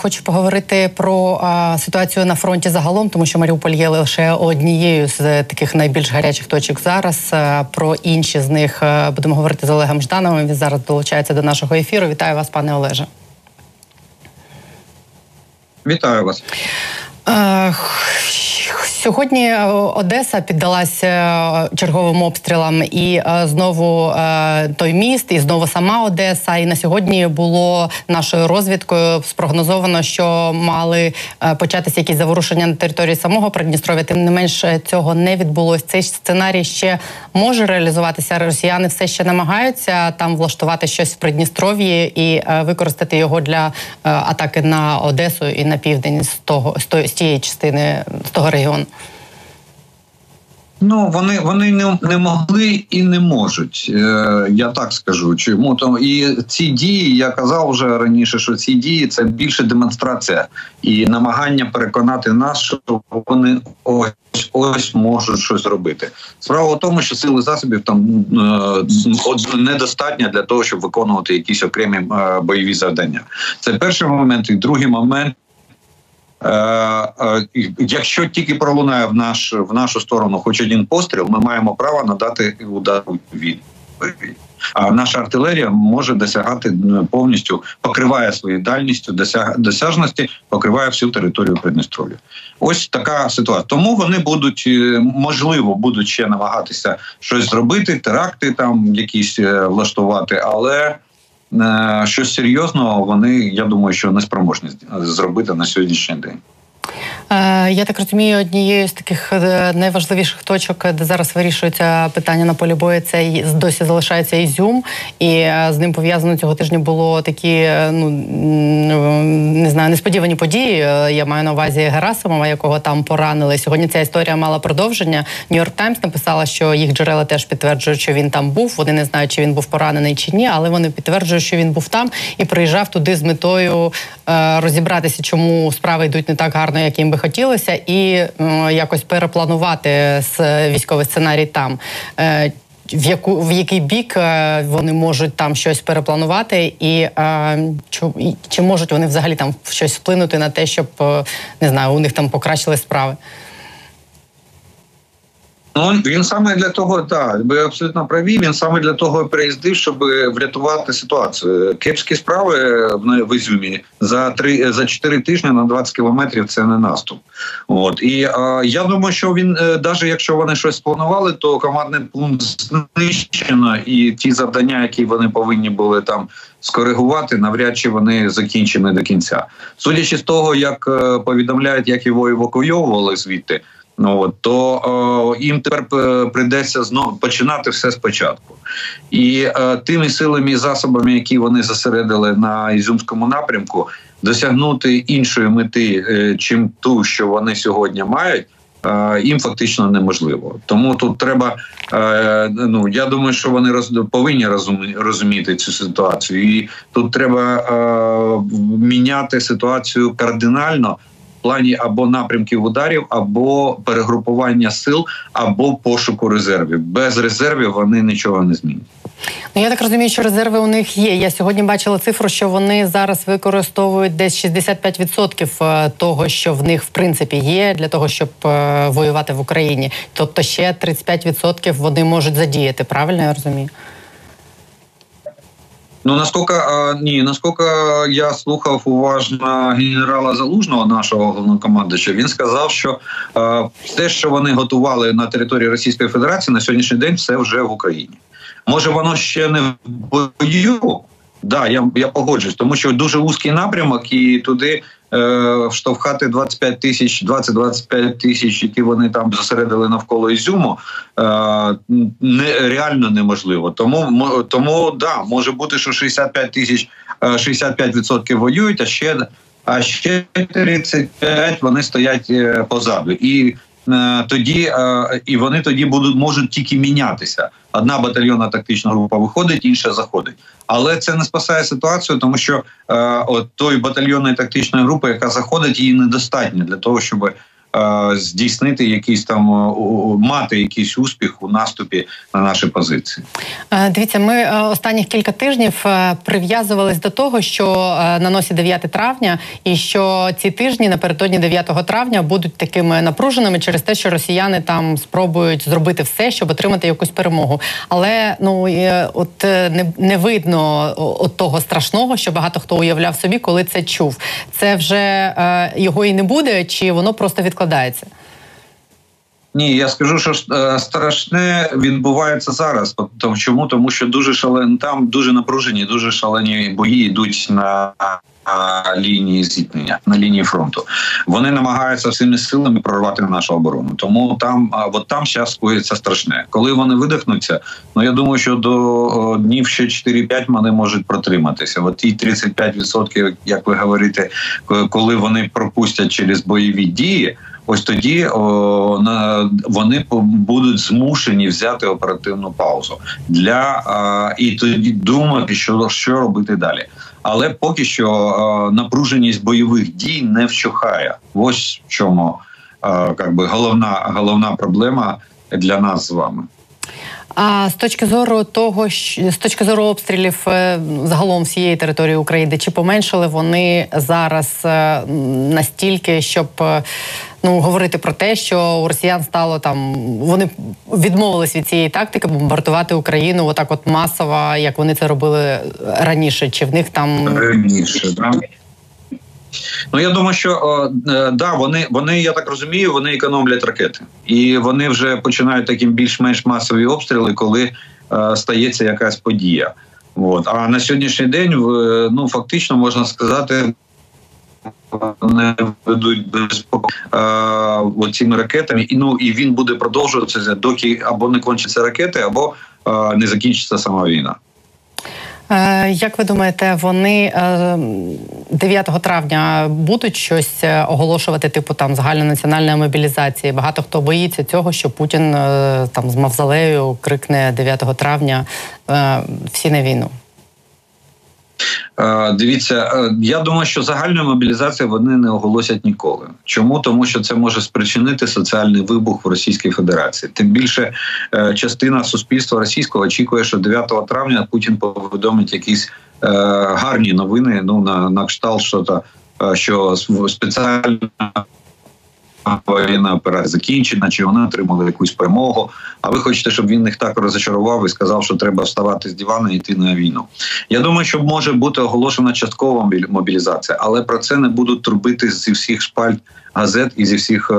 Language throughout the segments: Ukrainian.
Хочу поговорити про а, ситуацію на фронті загалом, тому що Маріуполь є лише однією з таких найбільш гарячих точок зараз. А, про інші з них а, будемо говорити з Олегом Ждановим. Він зараз долучається до нашого ефіру. Вітаю вас, пане Олеже. Вітаю вас. Сьогодні е, Одеса піддалася е, черговим обстрілам, і е, знову той міст, і знову сама Одеса. І на сьогодні було нашою розвідкою спрогнозовано, що мали початися якісь заворушення на території самого Придністров'я. Тим не менш цього не відбулось. Цей сценарій ще може реалізуватися. Росіяни все ще намагаються там влаштувати щось в Придністров'ї і використати його для атаки на Одесу і на південь з того з тієї частини з того регіону. Ну вони вони не не могли і не можуть. Е, Я так скажу. Чому то і ці дії я казав вже раніше, що ці дії це більше демонстрація і намагання переконати нас, що вони ось ось можуть щось робити. Справа в тому, що сили засобів там е, недостатньо для того, щоб виконувати якісь окремі е, бойові завдання. Це перший момент, і другий момент. Е, е, якщо тільки пролунає в наш в нашу сторону, хоч один постріл, ми маємо право надати удар відповідь. А наша артилерія може досягати повністю покриває свою дальністю досяжності, покриває всю територію Придністров'я. Ось така ситуація. Тому вони будуть е, можливо будуть ще намагатися щось зробити, теракти там якісь влаштувати, але щось серйозного вони, я думаю, що не спроможні зробити на сьогоднішній день. Е, я так розумію, однією з таких е, найважливіших точок, де зараз вирішується питання на полі бою, це досі залишається Ізюм, і е, з ним пов'язано цього тижня було такі, ну не знаю, несподівані події. Я маю на увазі Герасимова, якого там поранили. Сьогодні ця історія мала продовження. Нью-Йорк Таймс написала, що їх джерела теж підтверджують, що він там був. Вони не знають, чи він був поранений чи ні, але вони підтверджують, що він був там і приїжджав туди з метою розібратися, чому справи йдуть не так гарно, як їм би хотілося, і якось перепланувати військовий сценарій там. Е, в яку в який бік е, вони можуть там щось перепланувати, і е, чи, чи можуть вони взагалі там щось вплинути на те, щоб не знаю, у них там покращили справи? Ну він саме для того, так ви абсолютно праві. Він саме для того приїздив, щоб врятувати ситуацію. Кепські справи в Ізюмі за три за чотири тижні на 20 кілометрів. Це не наступ. От і а, я думаю, що він навіть е, якщо вони щось планували, то командний пункт знищено, і ті завдання, які вони повинні були там скоригувати, навряд чи вони закінчені до кінця. Судячи з того, як е, повідомляють, як його евакуйовували звідти. Ну то о, їм тепер е, прийдеться знову починати все спочатку, і е, тими силами і засобами, які вони зосередили на ізюмському напрямку, досягнути іншої мети, е, чим ту, що вони сьогодні мають. Е, їм фактично неможливо, тому тут треба. Е, ну я думаю, що вони роз, повинні розуміти цю ситуацію, і тут треба е, міняти ситуацію кардинально плані або напрямків ударів, або перегрупування сил, або пошуку резервів. Без резервів вони нічого не змінять. Ну я так розумію, що резерви у них є. Я сьогодні бачила цифру, що вони зараз використовують десь 65% е, того, що в них в принципі є, для того, щоб е, воювати в Україні. Тобто ще 35% вони можуть задіяти. Правильно я розумію? Ну наскільки ні, наскільки я слухав уважно генерала Залужного, нашого головнокомандуюча, він сказав, що все, що вони готували на території Російської Федерації, на сьогоднішній день все вже в Україні. Може, воно ще не в бою. Да, я я погоджуюсь, тому що дуже вузький напрямок, і туди штовхати 25 тисяч, 20-25 тисяч, які вони там зосередили навколо Ізюму, е, не реально неможливо. Тому тому да, може бути, що 65 тисяч 65% е, воюють, а ще а ще 35 вони стоять е, позаду і. Е, тоді і вони тоді будуть можуть тільки мінятися. Одна батальйонна тактична група виходить, інша заходить. Але це не спасає ситуацію, тому що е, от той батальйонної тактичної групи, яка заходить, її недостатньо для того, щоб здійснити якийсь там мати якийсь успіх у наступі на наші позиції. Е, дивіться, ми е, останніх кілька тижнів е, прив'язувались до того, що на носі 9 травня, і що ці тижні напередодні 9 травня будуть такими напруженими через те, що росіяни там спробують зробити все, щоб отримати якусь перемогу. Але ну от не не видно от того страшного, що багато хто уявляв собі, коли це чув. Це вже його і не буде, чи воно просто відкладається. Ні, я скажу, що е, страшне відбувається зараз. Чому? Тому що дуже шалені там дуже напружені, дуже шалені бої йдуть на лінії зіткнення на лінії фронту. Вони намагаються всіми силами прорвати нашу оборону. Тому там, от там зараз коїться страшне. Коли вони видихнуться, ну я думаю, що до днів ще 4-5 вони можуть протриматися. От ті 35%, як ви говорите, коли вони пропустять через бойові дії. Ось тоді о, на вони будуть змушені взяти оперативну паузу для а, і тоді думати, що що робити далі. Але поки що а, напруженість бойових дій не вщухає. Ось в чому как би головна головна проблема для нас з вами. А з точки зору того, з точки зору обстрілів е, загалом всієї території України, чи поменшили вони зараз е, настільки, щоб е, ну говорити про те, що у росіян стало там вони відмовились від цієї тактики бомбардувати Україну отак, от масово, як вони це робили раніше? Чи в них там раніше да? Ну я думаю, що о, е, да, вони вони, я так розумію, вони економлять ракети, і вони вже починають таким більш-менш масові обстріли, коли е, стається якась подія. От а на сьогоднішній день в ну фактично можна сказати. Не ведуть без е, цими ракетами, і ну і він буде продовжуватися, доки або не кончаться ракети, або е, не закінчиться сама війна. Е, як ви думаєте, вони 9 е, травня будуть щось оголошувати, типу там загальнонаціональної мобілізації? Багато хто боїться цього, що Путін там з Мавзолею крикне 9 травня всі на війну. Е, дивіться, е, я думаю, що загальну мобілізацію вони не оголосять ніколи. Чому тому, що це може спричинити соціальний вибух в Російській Федерації? Тим більше е, частина суспільства російського очікує, що 9 травня Путін повідомить якісь гарні новини. Ну на на кшталт, що то що спеціальна операція закінчена, чи вони отримали якусь перемогу. А ви хочете, щоб він їх так розочарував і сказав, що треба вставати з дивана і йти на війну? Я думаю, що може бути оголошена часткова мобілізація, але про це не будуть трубити зі всіх шпальт газет і зі всіх е,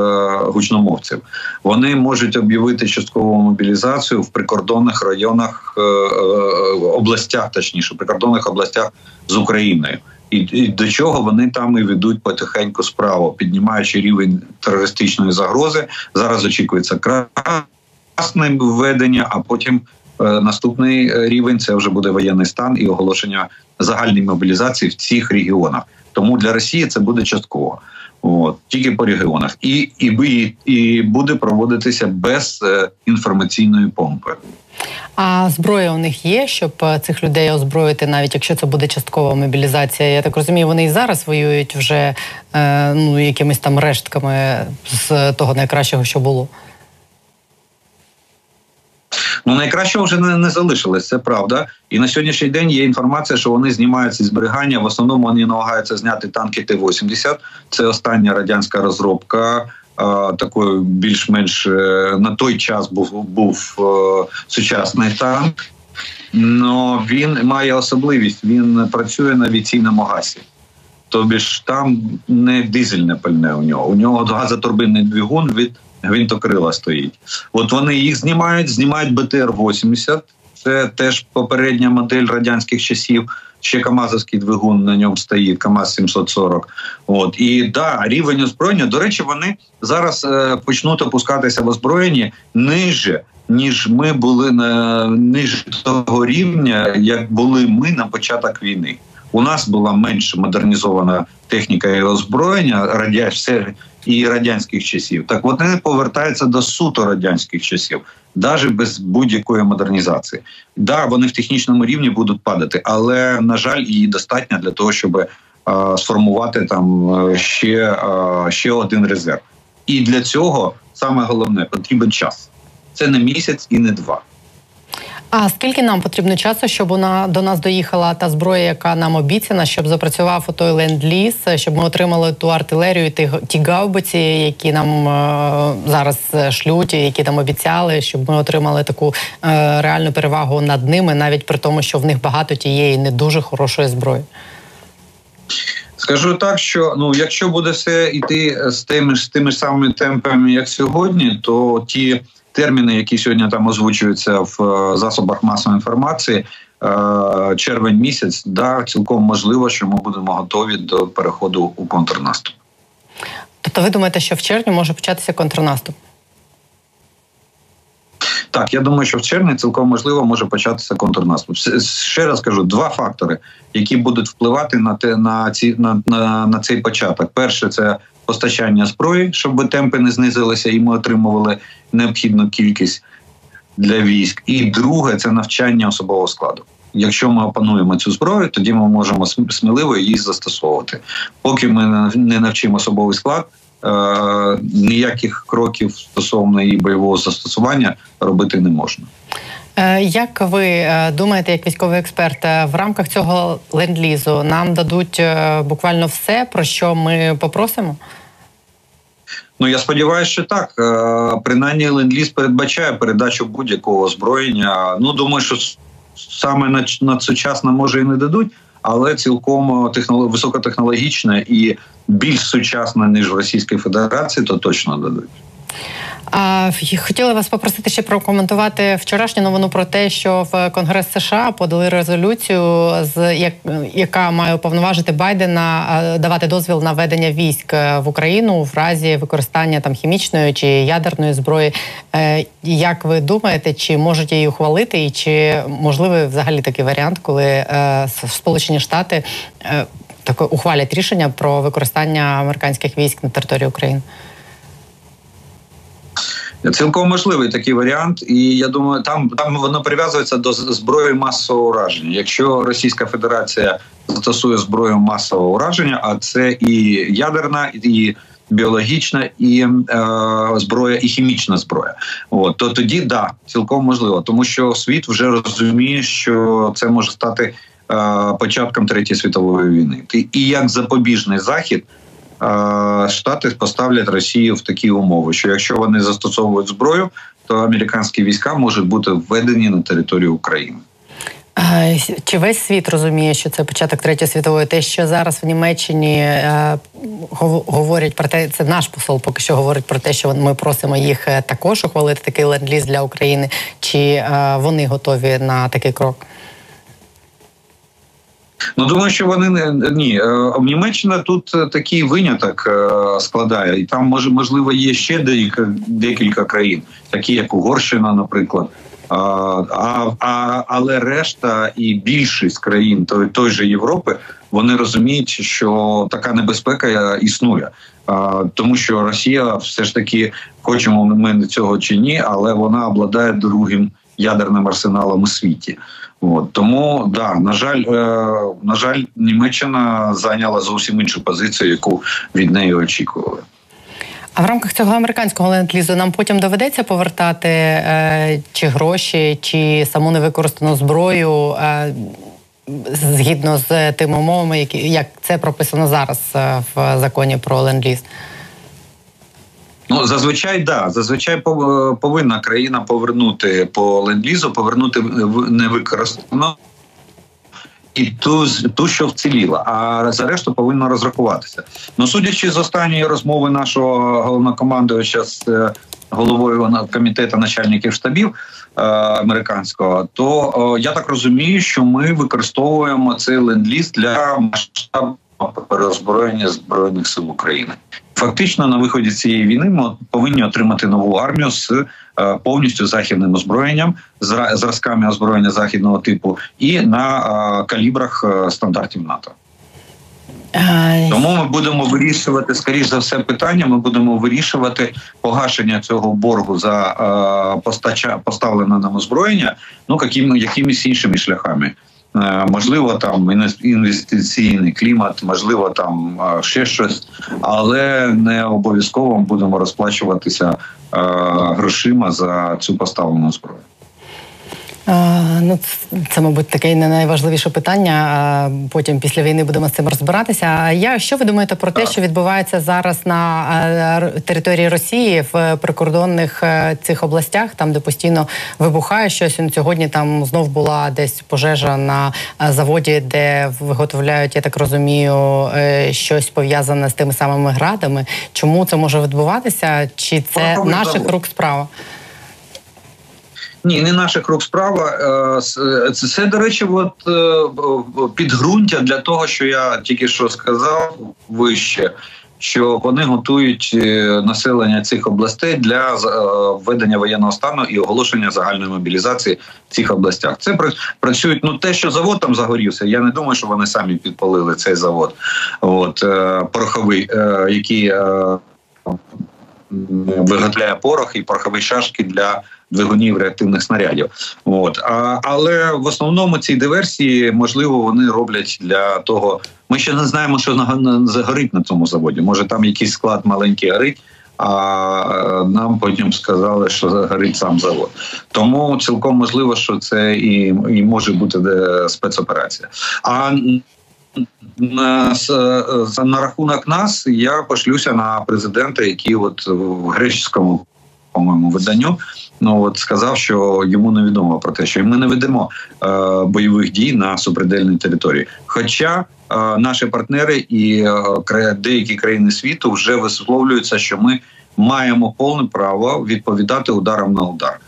гучномовців. Вони можуть об'явити часткову мобілізацію в прикордонних районах е, е, областях, точніше, прикордонних областях з Україною і, і до чого вони там і ведуть потихеньку справу, піднімаючи рівень терористичної загрози. Зараз очікується красне введення, а потім е, наступний рівень це вже буде воєнний стан і оголошення загальної мобілізації в цих регіонах. Тому для Росії це буде частково. От тільки по регіонах, і і, і буде проводитися без е, інформаційної помпи. А зброя у них є, щоб е, цих людей озброїти, навіть якщо це буде часткова мобілізація. Я так розумію, вони і зараз воюють вже е, ну якимись там рештками з того найкращого, що було. Ну, найкращого вже не, не залишилось, це правда. І на сьогоднішній день є інформація, що вони знімаються зберігання. В основному вони намагаються зняти танки Т-80. Це остання радянська розробка такою більш-менш е, на той час був був е, сучасний танк. Но він має особливість, він працює на авіаційному гасі. Тобі ж там не дизельне пальне у нього. У нього газотурбинний двигун від гвинтокрила стоїть. От вони їх знімають, знімають БТР-80. Це теж попередня модель радянських часів ще Камазовський двигун на ньому стоїть, Камаз 740. От і да, рівень озброєння. До речі, вони зараз е, почнуть опускатися в озброєнні ниже. Ніж ми були на ниже того рівня, як були ми на початок війни. У нас була менш модернізована техніка і озброєння радя... і радянських часів. Так вони повертаються до суто радянських часів навіть без будь-якої модернізації. Да, вони в технічному рівні будуть падати, але на жаль, її достатньо для того, щоб а, сформувати там ще, а, ще один резерв. І для цього саме головне потрібен час. Це не місяць і не два. А скільки нам потрібно часу, щоб вона до нас доїхала та зброя, яка нам обіцяна, щоб запрацював той ленд-ліз, щоб ми отримали ту артилерію, ті, ті гаубиці, які нам е, зараз шлють, які там обіцяли, щоб ми отримали таку е, реальну перевагу над ними, навіть при тому, що в них багато тієї не дуже хорошої зброї. Скажу так, що ну, якщо буде все йти з тими з тими самими темпами, як сьогодні, то ті терміни, які сьогодні там озвучуються в е, засобах масової інформації, е, червень місяць, да, цілком можливо, що ми будемо готові до переходу у контрнаступ. Тобто, ви думаєте, що в червні може початися контрнаступ? Так, я думаю, що в червні цілком можливо може початися контрнаступ. Ще раз кажу, два фактори, які будуть впливати на те на ці на, на, на цей початок. Перше, це постачання зброї, щоб темпи не знизилися, і ми отримували необхідну кількість для військ. І друге це навчання особового складу. Якщо ми опануємо цю зброю, тоді ми можемо сміливо її застосовувати. Поки ми не навчимо особовий склад. Е, ніяких кроків стосовно її бойового застосування робити не можна. Е, як ви е, думаєте, як військовий експерт, в рамках цього ленд-лізу нам дадуть буквально все, про що ми попросимо? Ну я сподіваюся, що так. Принаймні, ленд-ліз передбачає передачу будь-якого озброєння. Ну думаю, що саме на надсучасно може і не дадуть але цілком технолог... високотехнологічне і більш сучасна ніж в Російській Федерації, то точно дадуть. А хотіла вас попросити ще прокоментувати вчорашню новину про те, що в Конгрес США подали резолюцію, з як, яка має уповноважити Байдена давати дозвіл на ведення військ в Україну в разі використання там хімічної чи ядерної зброї. Е, як ви думаєте, чи можуть її ухвалити, і чи можливий взагалі такий варіант, коли е, Сполучені Штати е, так ухвалять рішення про використання американських військ на території України? Цілком можливий такий варіант, і я думаю, там там воно прив'язується до зброї масового ураження. Якщо Російська Федерація застосує зброю масового ураження, а це і ядерна, і біологічна, і е, зброя, і хімічна зброя, от то тоді да, цілком можливо, тому що світ вже розуміє, що це може стати е, початком третьої світової війни. І як запобіжний захід. Штати поставлять Росію в такі умови, що якщо вони застосовують зброю, то американські війська можуть бути введені на територію України. Чи весь світ розуміє, що це початок третьої світової? Те, що зараз в Німеччині е, говорять про те, це наш посол поки що говорить про те, що ми просимо їх е, також ухвалити такий ленд-ліз для України, чи е, вони готові на такий крок? Ну думаю, що вони не ні. Е, Німеччина тут е, такий виняток е, складає, і там може можливо є ще декілька декілька країн, такі як Угорщина, наприклад. А, а, Але решта і більшість країн той, той же Європи вони розуміють, що така небезпека існує, а, тому що Росія все ж таки хочемо ми цього чи ні, але вона обладає другим ядерним арсеналом у світі. От тому да на жаль, е, на жаль, Німеччина зайняла зовсім іншу позицію, яку від неї очікували. А в рамках цього американського ленд-лізу нам потім доведеться повертати е, чи гроші, чи саму невикористану зброю е, згідно з тими умовами, які як це прописано зараз е, в законі про ленд-ліз? Ну зазвичай да зазвичай повинна країна повернути по ленд-лізу, повернути невикористану і ту ту, що вціліла, а за решту повинна розрахуватися. Ну судячи з останньої розмови нашого головнокомандувача з е, головою комітету начальників штабів е, американського, то е, я так розумію, що ми використовуємо цей ленд-ліз для масштабу переозброєння збройних сил України. Фактично, на виході цієї війни ми повинні отримати нову армію з е, повністю західним озброєнням, зразками озброєння західного типу і на е, калібрах е, стандартів НАТО. Тому ми будемо вирішувати скоріш за все питання. Ми будемо вирішувати погашення цього боргу за постача поставлене нам озброєння, ну яким, якимись іншими шляхами. Е, можливо, там інвестиційний клімат, можливо, там е, ще щось, але не обов'язково будемо розплачуватися грошима за цю поставлену зброю. Ну, це, мабуть, таке не найважливіше питання. Потім після війни будемо з цим розбиратися. А я що ви думаєте про те, що відбувається зараз на території Росії в прикордонних е, цих областях, там де постійно вибухає щось? Сьогодні там знов була десь пожежа на е, заводі, де виготовляють, я так розумію, е, щось пов'язане з тими самими градами. Чому це може відбуватися? Чи це наших рук справа? Ні, не наших рук справа. Е, це, це до речі, от е, підґрунтя для того, що я тільки що сказав вище. Що вони готують е, населення цих областей для введення воєнного стану і оголошення загальної мобілізації в цих областях. Це працюють. Ну те, що завод там загорівся. Я не думаю, що вони самі підпалили цей завод, от пороховий, який виготовляє порох і порохові шашки для двигунів реактивних снарядів. От а, але в основному ці диверсії можливо вони роблять для того. Ми ще не знаємо, що загорить на цьому заводі. Може там якийсь склад маленький горить. А нам потім сказали, що загорить сам завод. Тому цілком можливо, що це і і може бути спецоперація. А на на рахунок нас я пошлюся на президента, який от в греческому по-моєму виданню ну от сказав, що йому невідомо про те, що ми не ведемо е, бойових дій на супредельній території. Хоча е, наші партнери і е, деякі країни світу вже висловлюються, що ми маємо повне право відповідати ударом на удар.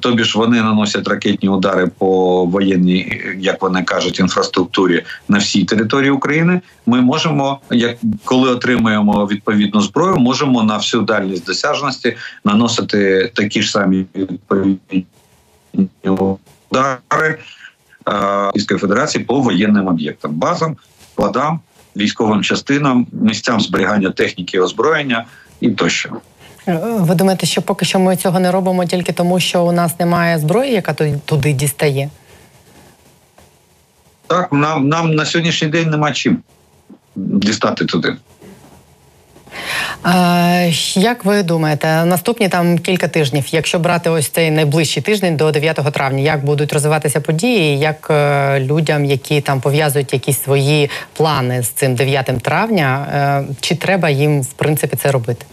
Тобі ж вони наносять ракетні удари по воєнній, як вони кажуть, інфраструктурі на всій території України. Ми можемо, як коли отримуємо відповідну зброю, можемо на всю дальність досяжності наносити такі ж самі відповідні удари Російської Федерації по воєнним об'єктам, базам, складам, військовим частинам, місцям зберігання техніки і озброєння і тощо. Ви думаєте, що поки що ми цього не робимо тільки тому, що у нас немає зброї, яка туди дістає? Так, нам нам на сьогоднішній день нема чим дістати туди. Як ви думаєте, наступні там кілька тижнів, якщо брати ось цей найближчий тиждень до 9 травня, як будуть розвиватися події, як е, людям, які там пов'язують якісь свої плани з цим 9 травня, е, чи треба їм в принципі це робити?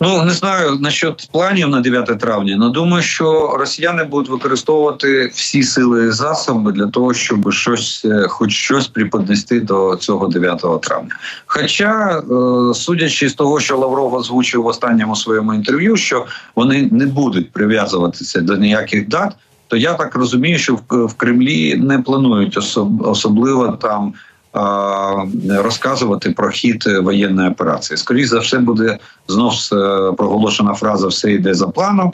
Ну не знаю насчет планів на 9 травня. але думаю, що росіяни будуть використовувати всі сили і засоби для того, щоб щось, е, хоч щось приподнести до цього 9 травня. Хоча, е, судячи з того, що Лавров озвучив в останньому своєму інтерв'ю, що вони не будуть прив'язуватися до ніяких дат. То я так розумію, що в Кремлі не планують особливо там розказувати про хід воєнної операції. Скоріше за все буде знов е, проголошена фраза Все йде за планом.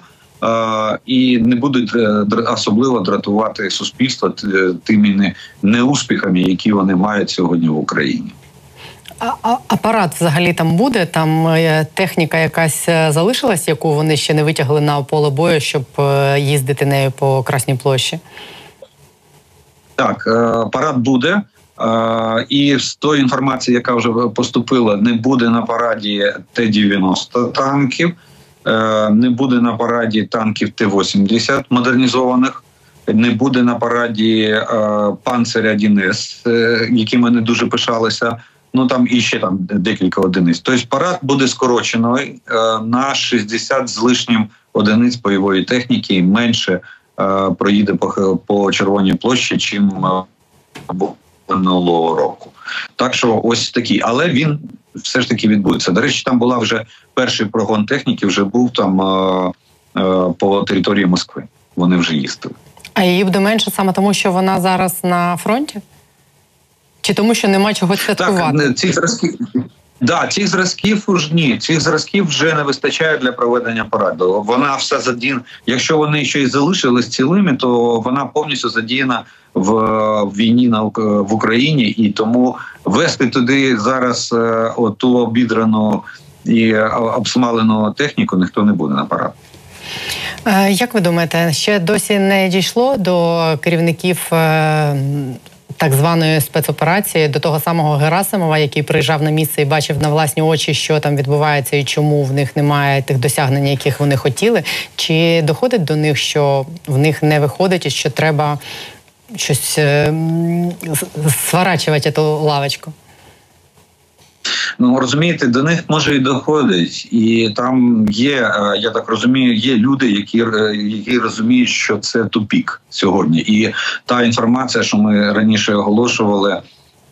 І не будуть е, особливо дратувати суспільство тими неуспіхами, які вони мають сьогодні в Україні. А апарат взагалі там буде? Там е, техніка якась залишилась, яку вони ще не витягли на поле бою, щоб їздити нею по Красній площі? Так, апарат буде. І з тої інформації, яка вже поступила, не буде на параді Т-90 танків, е, не буде на параді танків Т-80 модернізованих, не буде на параді е, панциря 1С, е, якими не дуже пишалися. Ну там і ще там декілька одиниць. Тобто парад буде скорочений на 60 з лишнім одиниць бойової техніки, менше проїде по по червоній площі, чим минулого року. Так що ось такий, але він все ж таки відбудеться. До речі, там була вже перший прогон техніки, вже був там е, е, по території Москви. Вони вже їздили. А її буде менше саме тому, що вона зараз на фронті? Чи тому, що нема чого святкувати? Так, ці зразки. Да, цих зразків уж ні, цих зразків вже не вистачає для проведення параду. Вона все задіяна. Якщо вони ще й залишились цілими, то вона повністю задіяна в війні на в Україні, і тому вести туди зараз е, оту обідрану і обсмалену техніку ніхто не буде на парад. Е, як ви думаєте, ще досі не дійшло до керівників е, так званої спецоперації до того самого Герасимова, який приїжджав на місце і бачив на власні очі, що там відбувається і чому в них немає тих досягнень, яких вони хотіли? Чи доходить до них, що в них не виходить, і що треба щось е, сворачувати ту лавочку? Ну розумієте, до них може і доходить, і там є, е, я так розумію, є люди, які е, які розуміють, що це тупік сьогодні. І та інформація, що ми раніше оголошували,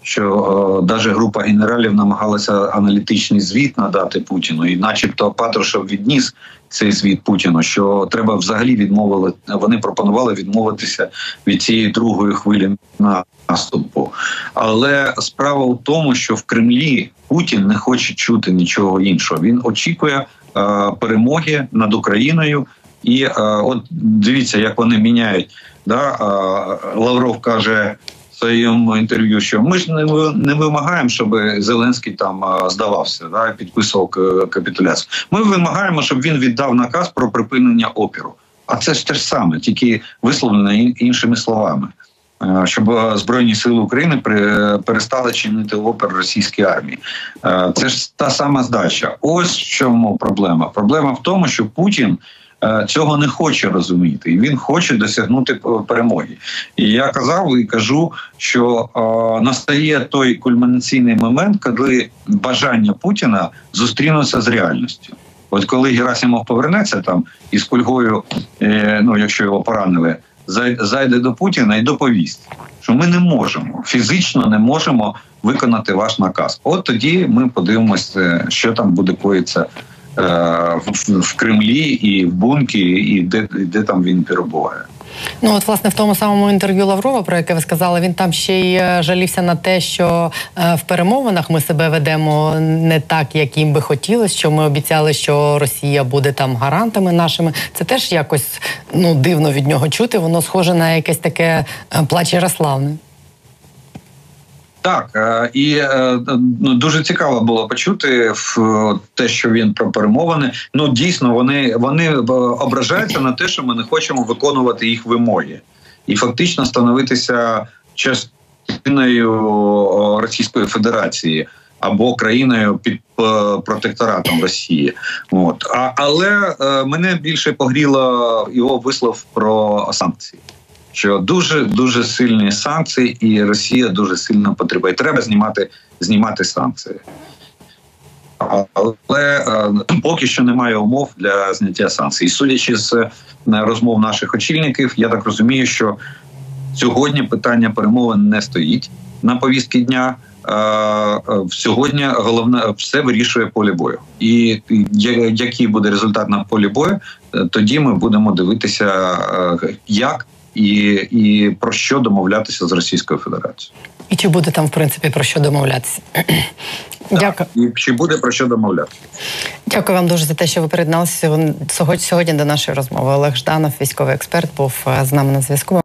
що навіть група генералів намагалася аналітичний звіт надати Путіну, і, начебто, Патрушев відніс цей звіт Путіну, що треба взагалі відмовили. Вони пропонували відмовитися від цієї другої хвилі наступу. Але справа в тому, що в Кремлі Путін не хоче чути нічого іншого. Він очікує е, перемоги над Україною. І е, от дивіться, як вони міняють. Да? Е, Лавров каже своєму інтерв'ю, що ми ж не не вимагаємо, щоб Зеленський там е, здавався, да, підписував капітуляцію. Ми вимагаємо, щоб він віддав наказ про припинення опіру. А це ж те ж саме, тільки висловлено іншими словами. Е, щоб е, збройні сили України перестали чинити опір російській армії. Е, це ж та сама здача. Ось в чому проблема. Проблема в тому, що Путін. Цього не хоче розуміти, і він хоче досягнути перемоги. І я казав і кажу, що е, настає той кульмінаційний момент, коли бажання Путіна зустрінуться з реальністю. От коли Герасимов повернеться там із кульгою, е, ну якщо його поранили зайде до Путіна і доповість, що ми не можемо фізично не можемо виконати ваш наказ. От тоді ми подивимося, що там буде коїться е, в Кремлі і в Бункі, і де, де там він перебуває. Ну от власне в тому самому інтерв'ю Лаврова, про яке ви сказали, він там ще й е, жалівся на те, що е, в перемовинах ми себе ведемо не так, як їм би хотілося. Що ми обіцяли, що Росія буде там гарантами нашими. Це теж якось ну дивно від нього чути. Воно схоже на якесь таке е, плач Ярославне. Так е, і е, ну, дуже цікаво було почути те, що він про перемовини. Ну дійсно, вони вони ображаються на те, що ми не хочемо виконувати їх вимоги, і фактично становитися частиною Російської Федерації або країною під протекторатом Росії. От а але е, мене більше погріло його вислов про санкції що дуже дуже сильні санкції, і Росія дуже сильно потребує. Треба знімати знімати санкції. Але е, поки що немає умов для зняття санкцій. Судячи з е, розмов наших очільників, я так розумію, що сьогодні питання перемовин не стоїть на повістки дня. Е, сьогодні головне все вирішує полі бою, і який буде результат на полі бою, тоді ми будемо дивитися, як і і про що домовлятися з Російською Федерацією. І чи буде там в принципі про що домовлятися? Дякую. І чи буде про що домовляти? Дякую вам дуже за те, що ви приєдналися сьогодні до нашої розмови. Олег Жданов, військовий експерт, був е, з нами на зв'язку.